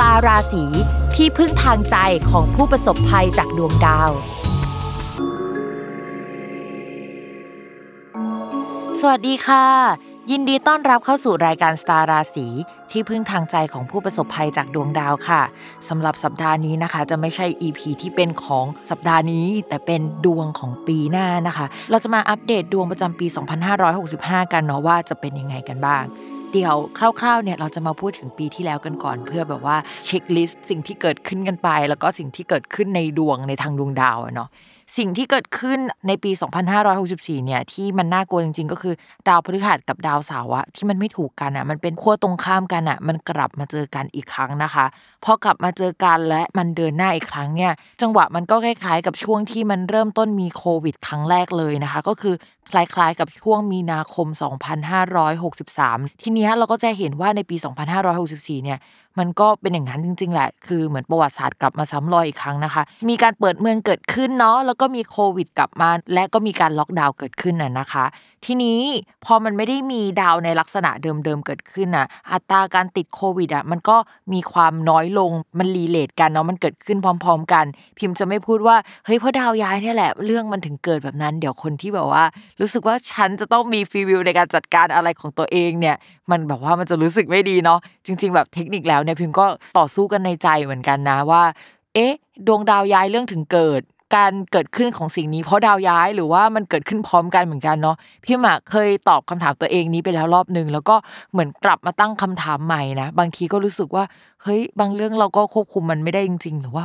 ตาราศีที่พึ่งทางใจของผู้ประสบภัยจากดวงดาว สวัสดีค่ะ ยินดีต้อนรับเข้าสู่รายการสตาราศีที่พึ่งทางใจของผู้ประสบภัยจากดวงดาวค่ะสำหรับสัปดาห์นี้นะคะ จะไม่ใช่ EP ที่เป็นของสัปดาห์นี้ แต่เป็นดวงของปีหน้านะคะ เราจะมาอัปเดตดวงประจำปี 2565 กันเนาะว่าจะเป็นยังไงกันบ้าง เดียวคร่าวๆเนี่ยเราจะมาพูดถึงปีที่แล้วกันก่อน เพื่อแบบว่า checklist สิ่งที่เกิดขึ้นกันไป แล้วก็สิ่งที่เกิดขึ้นในดวงในทางดวงดาวเนาะสิ่งที่เกิดขึ้นในปี 2564 เนี่ยที่มันน่ากลัวจริงๆ ก็คือดาวพฤหัสกับดาวเสาร์อะที่มันไม่ถูกกันอะมันเป็นขั้วตรงข้ามกันอะมันกลับมาเจอกันอีกครั้งนะคะพอกลับมาเจอกันและมันเดินหน้าอีกครั้งเนี่ยจังหวะมันก็คล้ายๆ กับช่วงที่มันเริ่มต้นมีโควิดครั้งแรกเลยนะคะ ก็คือ คล้ายๆ กับช่วงมีนาคม 2563 ทีนี้เราก็จะเห็นว่าในปี 2564 เนี่ยมันก็เป็นอย่างนั้นจริง ๆ แหละ คือเหมือนประวัติศาสตร์กลับมาซ้ำรอยอีกครั้งนะคะ มีการเปิดเมืองเกิดขึ้นเนาะ แล้วก็มีโควิดกลับมา และก็มีการล็อกดาวน์เกิดขึ้นน่ะนะคะ ทีนี้พอมันไม่ได้มีดาวในลักษณะเดิมๆเกิดขึ้นน่ะ อัตราการติดโควิดอะมันก็มีความน้อยลงมันรีเลทกันเนาะมันเกิดขึ้นพร้อม ๆ กัน พิมพ์จะไม่พูดว่าเฮ้ยเพราะดาวย้ายเนี่ยแหละเรื่องมันถึงเกิดแบบนั้น เดี๋ยวคนที่แบบว่า รู้สึกว่าฉันจะต้องมีฟีวิลในการจัดการอะไรของตัวเองเนี่ย มันแบบว่ามันจะรู้สึกไม่ดีเนาะจริง ๆ แบบเทคนิคแล้วเนี่ยพิมพ์ก็ต่อสู้กันในใจเหมือนกันนะว่า เอ๊ะ ดวงดาวย้ายเรื่องถึงเกิด การเกิดขึ้นของสิ่งนี้เพราะดาวย้ายหรือว่ามันเกิดขึ้นพร้อมกันเหมือนกันเนาะพี่หมากเคยตอบคำถามตัวเองนี้ไปแล้วรอบหนึ่งแล้วก็เหมือนกลับมาตั้งคำถามใหม่นะบางทีก็รู้สึกว่าเฮ้ยบางเรื่องเราก็ควบคุมมันไม่ได้จริง ๆ หรือว่า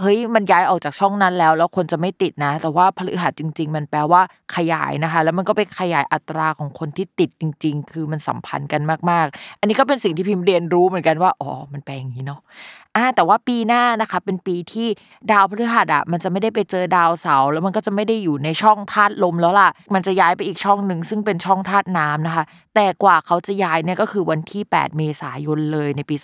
เฮ้ยมันย้ายออกจากช่องนั้นแล้ว แล้วคนจะไม่ติดนะ แต่ว่าพฤหัสจริง ๆ มันแปลว่าขยายนะคะ แล้วมันก็เป็นขยายอัตราของคนที่ติดจริง ๆ คือมันสัมพันธ์กันมากๆ อันนี้ก็เป็นสิ่งที่พิมพ์เรียนรู้เหมือนกันว่าอ๋อมันแปลอย่างนี้เนาะอ่าแต่ว่าปีหน้านะคะเป็นปีที่ดาวพฤหัสอะมันจะไม่ได้ไปเจอดาวเสาร์แล้วมันก็จะไม่ได้อยู่ในช่องธาตุลมแล้วล่ะ มันจะย้ายไปอีกช่องหนึ่งซึ่งเป็นช่องธาตุน้ำนะคะ แต่กว่าเขาจะย้ายเนี่ยก็คือวันที่ 8 เมษายนเลยในปี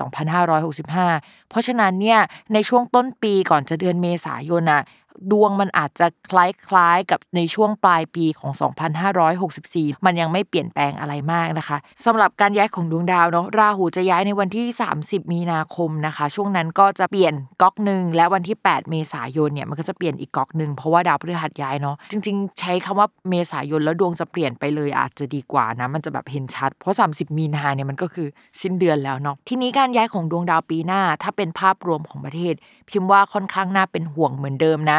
2565 เพราะฉะนั้นเนี่ยในช่วงต้นปีก่อนจะเดือนเมษายนอะ ดวงมันอาจจะคล้ายๆกับในช่วงปลายปีของ 2564 มันยังไม่เปลี่ยนแปลงอะไรมากนะคะสำหรับการย้ายของดวงดาวเนาะราหูจะย้ายในวันที่ 30 มีนาคมนะคะ ช่วงนั้นก็จะเปลี่ยนก๊อกหนึ่งและวันที่ 8 เมษายนเนี่ยมันก็จะเปลี่ยนอีกก๊อกหนึ่งเพราะว่าดาวพฤหัสย้ายเนาะจริง ๆ ใช้คำว่าเมษายนแล้วดวงจะเปลี่ยนไปเลยอาจจะดีกว่านะมันจะแบบเห็นชัด เพราะ 30 มีนาเนี่ยมันก็คือสิ้นเดือนแล้วเนาะทีนี้การย้ายของดวงดาวปีหน้า ถ้าเป็นภาพรวมของประเทศ พิมพ์ว่าค่อนข้างน่าเป็นห่วงเหมือนเดิมนะ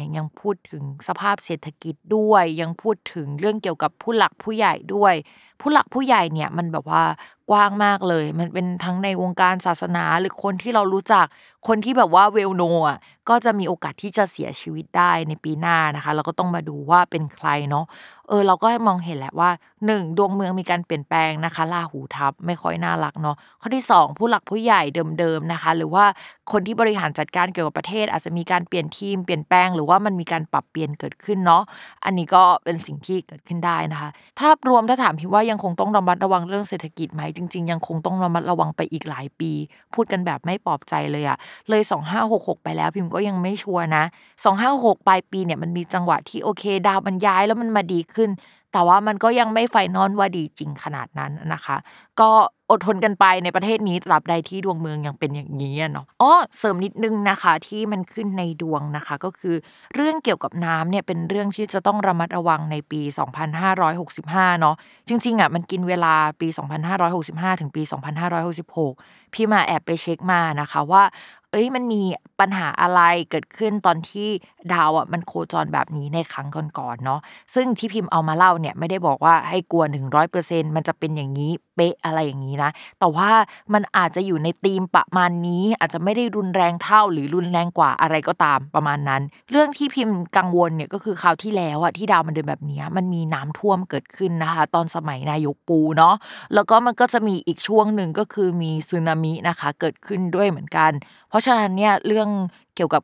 เนี่ยยังพูดถึงสภาพเศรษฐกิจด้วย ยังพูดถึงเรื่องเกี่ยวกับผู้หลักผู้ใหญ่ด้วย ผู้หลักผู้ใหญ่เนี่ยมันแบบว่ากว้างมากเลย มันเป็นทั้งในวงการศาสนาหรือคนที่เรารู้จักคนที่แบบว่าเวลโนอะก็จะมีโอกาสที่จะเสียชีวิตได้ในปีหน้านะคะ เราก็ต้องมาดูว่าเป็นใครเนาะเออเราก็มองเห็นแหละว่า 1. ดวงเมืองมีการเปลี่ยนแปลงนะคะลาหูทับไม่ค่อยน่ารักเนาะข้อที่ 2 ผู้หลักผู้ใหญ่เดิมๆนะคะ หรือว่าคนที่บริหารจัดการเกี่ยวกับประเทศ อาจจะมีการเปลี่ยนทีมเปลี่ยนแปลงหรือว่ามันมีการปรับเปลี่ยนเกิดขึ้นเนาะอันนี้ก็เป็นสิ่งที่เกิดขึ้นได้นะคะ ถ้ารวมถ้าถามพี่ว่ายังคงต้องระมัดระวังเรื่องเศรษฐกิจไหมจริง ๆ ยังคงต้องระมัดระวังไปอีกหลายปี พูดกันแบบไม่ปลอบใจเลยอะเลย 2566 ไปแล้วพิมก็ยังไม่ชัวร์นะ 256ปลายปีเนี่ยมันมีจังหวะที่โอเค ดาวมันย้ายแล้วมันมาดีขึ้น แต่ว่ามันก็ยังไม่ไฟนอลว่าดีจริงขนาดนั้นนะคะ ก็อดทนกันไปในประเทศนี้ตราบใดที่ดวงเมืองยังเป็นอย่างนี้เนาะอ๋อเสริมนิดนึงนะคะที่มันขึ้นในดวงนะคะ ก็คือเรื่องเกี่ยวกับน้ำเนี่ยเป็นเรื่องที่จะต้องระมัดระวังในปี 2565 เนาะจริงๆอะมันกินเวลาปี 2565 ถึงปี 2566 พี่มาแอบไปเช็คมานะคะว่า เอ้ยมันมีปัญหาอะไรเกิดขึ้นตอนที่ดาวอะมันโคจรแบบนี้ในครั้งก่อนๆเนาะซึ่งที่พิมพ์เอามาเล่าเนี่ยไม่ได้บอกว่าให้กลัว100%มันจะเป็นอย่างนี้เป๊ะอะไรอย่างนี้นะ แต่ว่ามันอาจจะอยู่ในธีมประมาณนี้ อาจจะไม่ได้รุนแรงเท่าหรือรุนแรงกว่าอะไรก็ตามประมาณนั้น เรื่องที่พิมพ์กังวลเนี่ยก็คือคราวที่แล้วอะที่ดาวมันเดินแบบนี้มันมีน้ำท่วมเกิดขึ้นนะคะ ตอนสมัยนายกปูเนาะแล้วก็มันก็จะมีอีกช่วงหนึ่งก็คือมีสึนามินะคะ เกิดขึ้นด้วยเหมือนกัน เพราะฉะนั้นเนี่ยเรื่องเกี่ยวกับ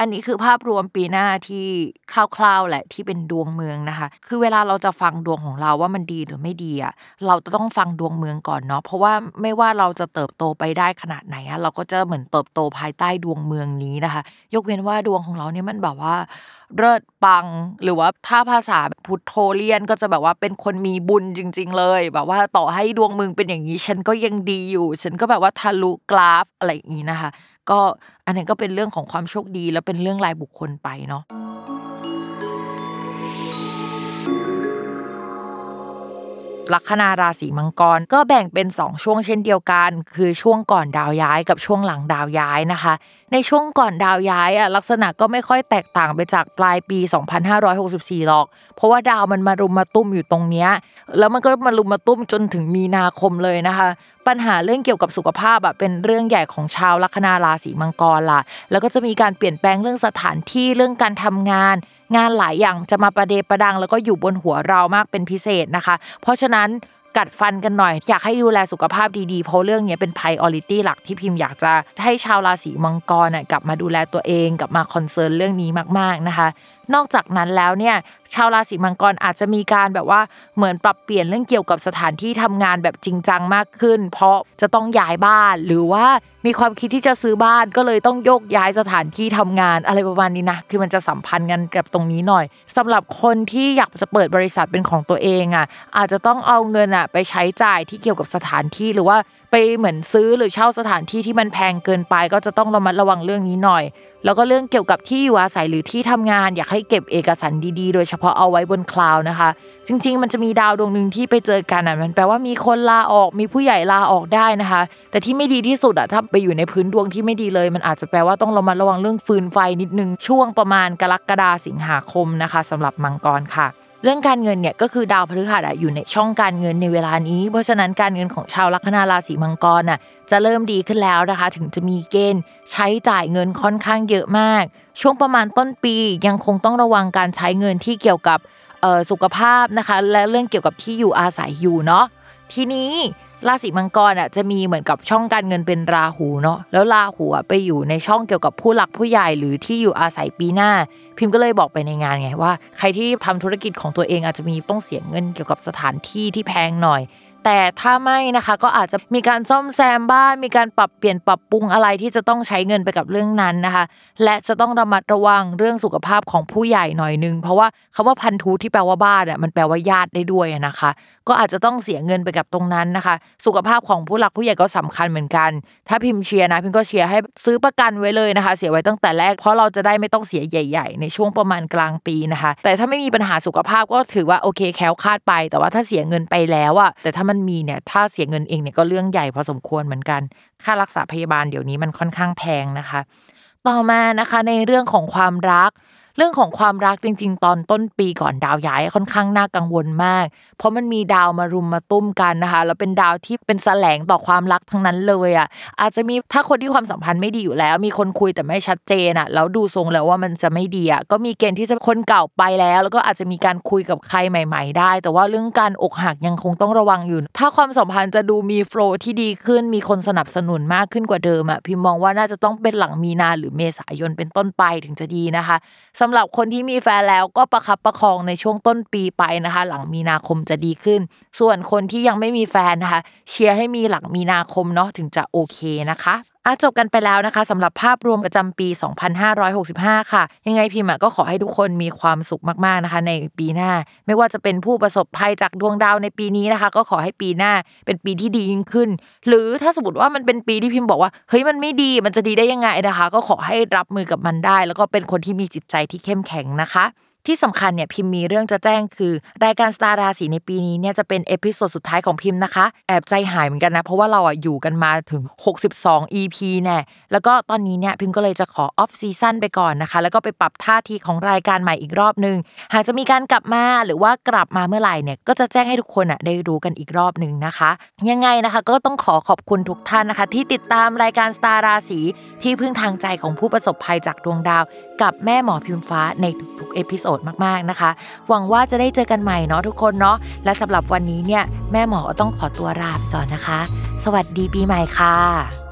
อันนี้คือภาพรวมปีหน้าที่คร่าวๆแหละที่เป็นดวงเมืองนะคะ คือเวลาเราจะฟังดวงของเราว่ามันดีหรือไม่ดีอะเราจะต้องฟังดวงเมืองก่อนเนาะเพราะว่าไม่ว่าเราจะเติบโตไปได้ขนาดไหนอะเราก็จะเหมือนเติบโตภายใต้ดวงเมืองนี้นะคะ ยกเว้นว่าดวงของเราเนี่ยมันแบบว่าเลิศปังหรือว่าถ้าภาษาพุทโธเลียนก็จะแบบว่าเป็นคนมีบุญจริง ๆ เลย แบบว่าต่อให้ดวงมึงเป็นอย่างนี้ ฉันก็ยังดีอยู่ ฉันก็แบบว่าทะลุกราฟอะไรอย่างนี้นะคะ ก็อันนี้ก็เป็นเรื่องของความโชคดี แล้วเป็นเรื่องรายบุคคลไปเนาะ ลัคนาราศีมังกร ก็แบ่งเป็น 2 ช่วงเช่นเดียวกัน คือช่วงก่อนดาวย้ายกับช่วงหลังดาวย้ายนะคะ ในช่วงก่อนดาวย้ายอะลักษณะก็ไม่ค่อยแตกต่างไปจากปลายปี 2564 หรอก เพราะว่าดาวมันมารุมมาตุ้มอยู่ตรงเนี้ยแล้วมันก็มารุมมาตุ้มจนถึงมีนาคมเลยนะคะ ปัญหาเรื่องเกี่ยวกับสุขภาพอะเป็นเรื่องใหญ่ของชาวลัคนาราศีมังกรล่ะ แล้วก็จะมีการเปลี่ยนแปลงเรื่องสถานที่เรื่องการทำงาน งานหลายอย่างจะมาประเดประดัง แล้วก็อยู่บนหัวเรามากเป็นพิเศษนะคะ เพราะฉะนั้นกัดฟันกันหน่อย อยากให้ดูแลสุขภาพดีๆ เพราะเรื่องนี้เป็น priority หลักที่พิมพ์อยากจะให้ชาวราศีมังกรน่ะกลับมาดูแลตัวเอง กลับมาคอนเซิร์นเรื่องนี้มากๆนะคะ นอกจากนั้นแล้วเนี่ยชาวราศีมังกรอาจจะมีการแบบว่าเหมือนปรับเปลี่ยนเรื่องเกี่ยวกับสถานที่ทำงานแบบจริงจังมากขึ้น เพราะจะต้องย้ายบ้านหรือว่ามีความคิดที่จะซื้อบ้านก็เลยต้องโยกย้ายสถานที่ทำงานอะไรประมาณนี้นะคือมันจะสัมพันธ์กันกับตรงนี้หน่อยสำหรับคนที่อยากจะเปิดบริษัทเป็นของตัวเองอะอาจจะต้องเอาเงินอะไปใช้จ่ายที่เกี่ยวกับสถานที่หรือว่าไปเหมือนซื้อหรือเช่าสถานที่ที่มันแพงเกินไป ก็จะต้องระมัดระวังเรื่องนี้หน่อย แล้วก็เรื่องเกี่ยวกับที่อยู่อาศัยหรือที่ทำงาน อยากให้เก็บเอกสารดีๆ โดยเฉพาะเอาไว้บนคลาวนะคะ จริง ๆ มันจะมีดาวดวงหนึ่งที่ไปเจอกันอะมันแปลว่ามีคนลาออกมีผู้ใหญ่ลาออกได้นะคะ แต่ที่ไม่ดีที่สุดอะถ้าไปอยู่ในพื้นดวงที่ไม่ดีเลย มันอาจจะแปลว่าต้องระมัดระวังเรื่องฟืนไฟนิดนึงช่วงประมาณกรกฎาสิงหาคมนะคะสำหรับมังกรค่ะ เรื่องการเงินเนี่ยก็คือดาวพฤหัสอะอยู่ในช่องการเงินในเวลานี้ เพราะฉะนั้นการเงินของชาวลัคนาราศีมังกรน่ะจะเริ่มดีขึ้นแล้วนะคะ ถึงจะมีเกณฑ์ใช้จ่ายเงินค่อนข้างเยอะมาก ช่วงประมาณต้นปียังคงต้องระวังการใช้เงินที่เกี่ยวกับสุขภาพนะคะ และเรื่องเกี่ยวกับที่อยู่อาศัยอยู่เนาะทีนี้ ราศีมังกรอะจะมีเหมือนกับช่องการเงินเป็นราหูเนาะแล้วราหูอะไปอยู่ในช่องเกี่ยวกับผู้หลักผู้ใหญ่หรือที่อยู่อาศัยปีหน้า พิมพ์ก็เลยบอกไปในงานไงว่า ใครที่ทำธุรกิจของตัวเองอาจจะมีต้องเสียเงินเกี่ยวกับสถานที่ที่แพงหน่อย แต่ถ้าไม่นะคะ ก็อาจจะมีการซ่อมแซมบ้าน มีการปรับเปลี่ยนปรับปรุงอะไรที่จะต้องใช้เงินไปกับเรื่องนั้นนะคะ และจะต้องระมัดระวังเรื่องสุขภาพของผู้ใหญ่หน่อยนึง เพราะว่าคำว่าพันธุที่แปลว่าบ้านอะมันแปลว่าญาติได้ด้วยนะคะ ก็อาจจะต้องเสียเงินไปกับตรงนั้นนะคะ สุขภาพของผู้หลักผู้ใหญ่ก็สำคัญเหมือนกัน ถ้าพิมพ์เชียร์นะพิมก็เชียร์ให้ซื้อประกันไว้เลยนะคะ เสียไว้ตั้งแต่แรก เพราะเราจะได้ไม่ต้องเสียใหญ่ ๆ ในช่วงประมาณกลางปีนะคะ แต่ถ้าไม่มีปัญหาสุขภาพก็ถือว่าโอเคแคล้วคลาดไป แต่ว่าถ้าเสียเงินไปแล้วอะแต่ถ้ามันมีเนี่ยถ้าเสียเงินเองเนี่ยก็เรื่องใหญ่พอสมควรเหมือนกัน ค่ารักษาพยาบาลเดี๋ยวนี้มันค่อนข้างแพงนะคะ ต่อมานะคะในเรื่องของความรัก เรื่องของความรักจริง ๆ ตอนต้นปีก่อนดาวย้ายค่อนข้างน่ากังวลมาก เพราะมันมีดาวมารุมมาตุ้มกันนะคะแล้วเป็นดาวที่เป็นแสลงต่อความรักทั้งนั้นเลยอะอาจจะมีถ้าคนที่ความสัมพันธ์ไม่ดีอยู่แล้ว มีคนคุยแต่ไม่ชัดเจนอะแล้วดูทรงแล้วว่ามันจะไม่ดีอะก็มีเกณฑ์ที่จะคนเก่าไปแล้ว แล้วก็อาจจะมีการคุยกับใครใหม่ ๆ ได้ แต่ว่าเรื่องการอกหักยังคงต้องระวังอยู่ ถ้าความสัมพันธ์จะดูมีโฟล์ที่ดีขึ้น มีคนสนับสนุนมากขึ้นกว่าเดิมอะพิมมองว่าน่าจะต้องเป็นหลังมีนาหรือเมษายนเป็นต้นไปถึงจะดีนะคะสำหรับคนที่มีแฟนแล้วก็ประคับประคองในช่วงต้นปีไปนะคะ หลังมีนาคมจะดีขึ้น ส่วนคนที่ยังไม่มีแฟนนะคะ เชียร์ให้มีหลังมีนาคมเนาะถึงจะโอเคนะคะอะจบกันไปแล้วนะคะสำหรับภาพรวมประจำปี 2565 ค่ะ ยังไงพิมก็ขอให้ทุกคนมีความสุขมากๆนะคะ ในปีหน้า ไม่ว่าจะเป็นผู้ประสบภัยจากดวงดาวในปีนี้นะคะ ก็ขอให้ปีหน้าเป็นปีที่ดียิ่งขึ้น หรือถ้าสมมติว่ามันเป็นปีที่พิมบอกว่าเฮ้ยมันไม่ดีมันจะดีได้ยังไงนะคะ ก็ขอให้รับมือกับมันได้ แล้วก็เป็นคนที่มีจิตใจที่เข้มแข็งนะคะ ที่สำคัญเนี่ยพิมพ์มีเรื่องจะแจ้งคือ รายการสตาร์ราศีในปีนี้เนี่ยจะเป็น episode สุดท้ายของพิมพ์นะคะ แอบใจหายเหมือนกันนะ เพราะว่าเราอะอยู่กันมาถึง 62 EP แน่แล้วก็ตอนนี้เนี่ยพิมพ์ก็เลยจะขอ off season ไปก่อนนะคะ แล้วก็ไปปรับท่าทีของรายการใหม่อีกรอบนึง หากจะมีการกลับมาหรือว่ากลับมาเมื่อไหร่เนี่ยก็จะแจ้งให้ทุกคนอะได้รู้กันอีกรอบนึงนะคะ ยังไงนะคะก็ต้องขอขอบคุณทุกท่านนะคะ ที่ติดตามรายการสตาร์ราศีที่พึ่งทางใจของผู้ประสบภัยจากดวงดาว กับแม่หมอพิมฟ้าในทุกๆ episode มากๆนะคะ หวังว่าจะได้เจอกันใหม่เนาะทุกคนเนาะและสำหรับวันนี้เนี่ยแม่หมอต้องขอตัวลาไปก่อนนะคะ สวัสดีปีใหม่ค่ะ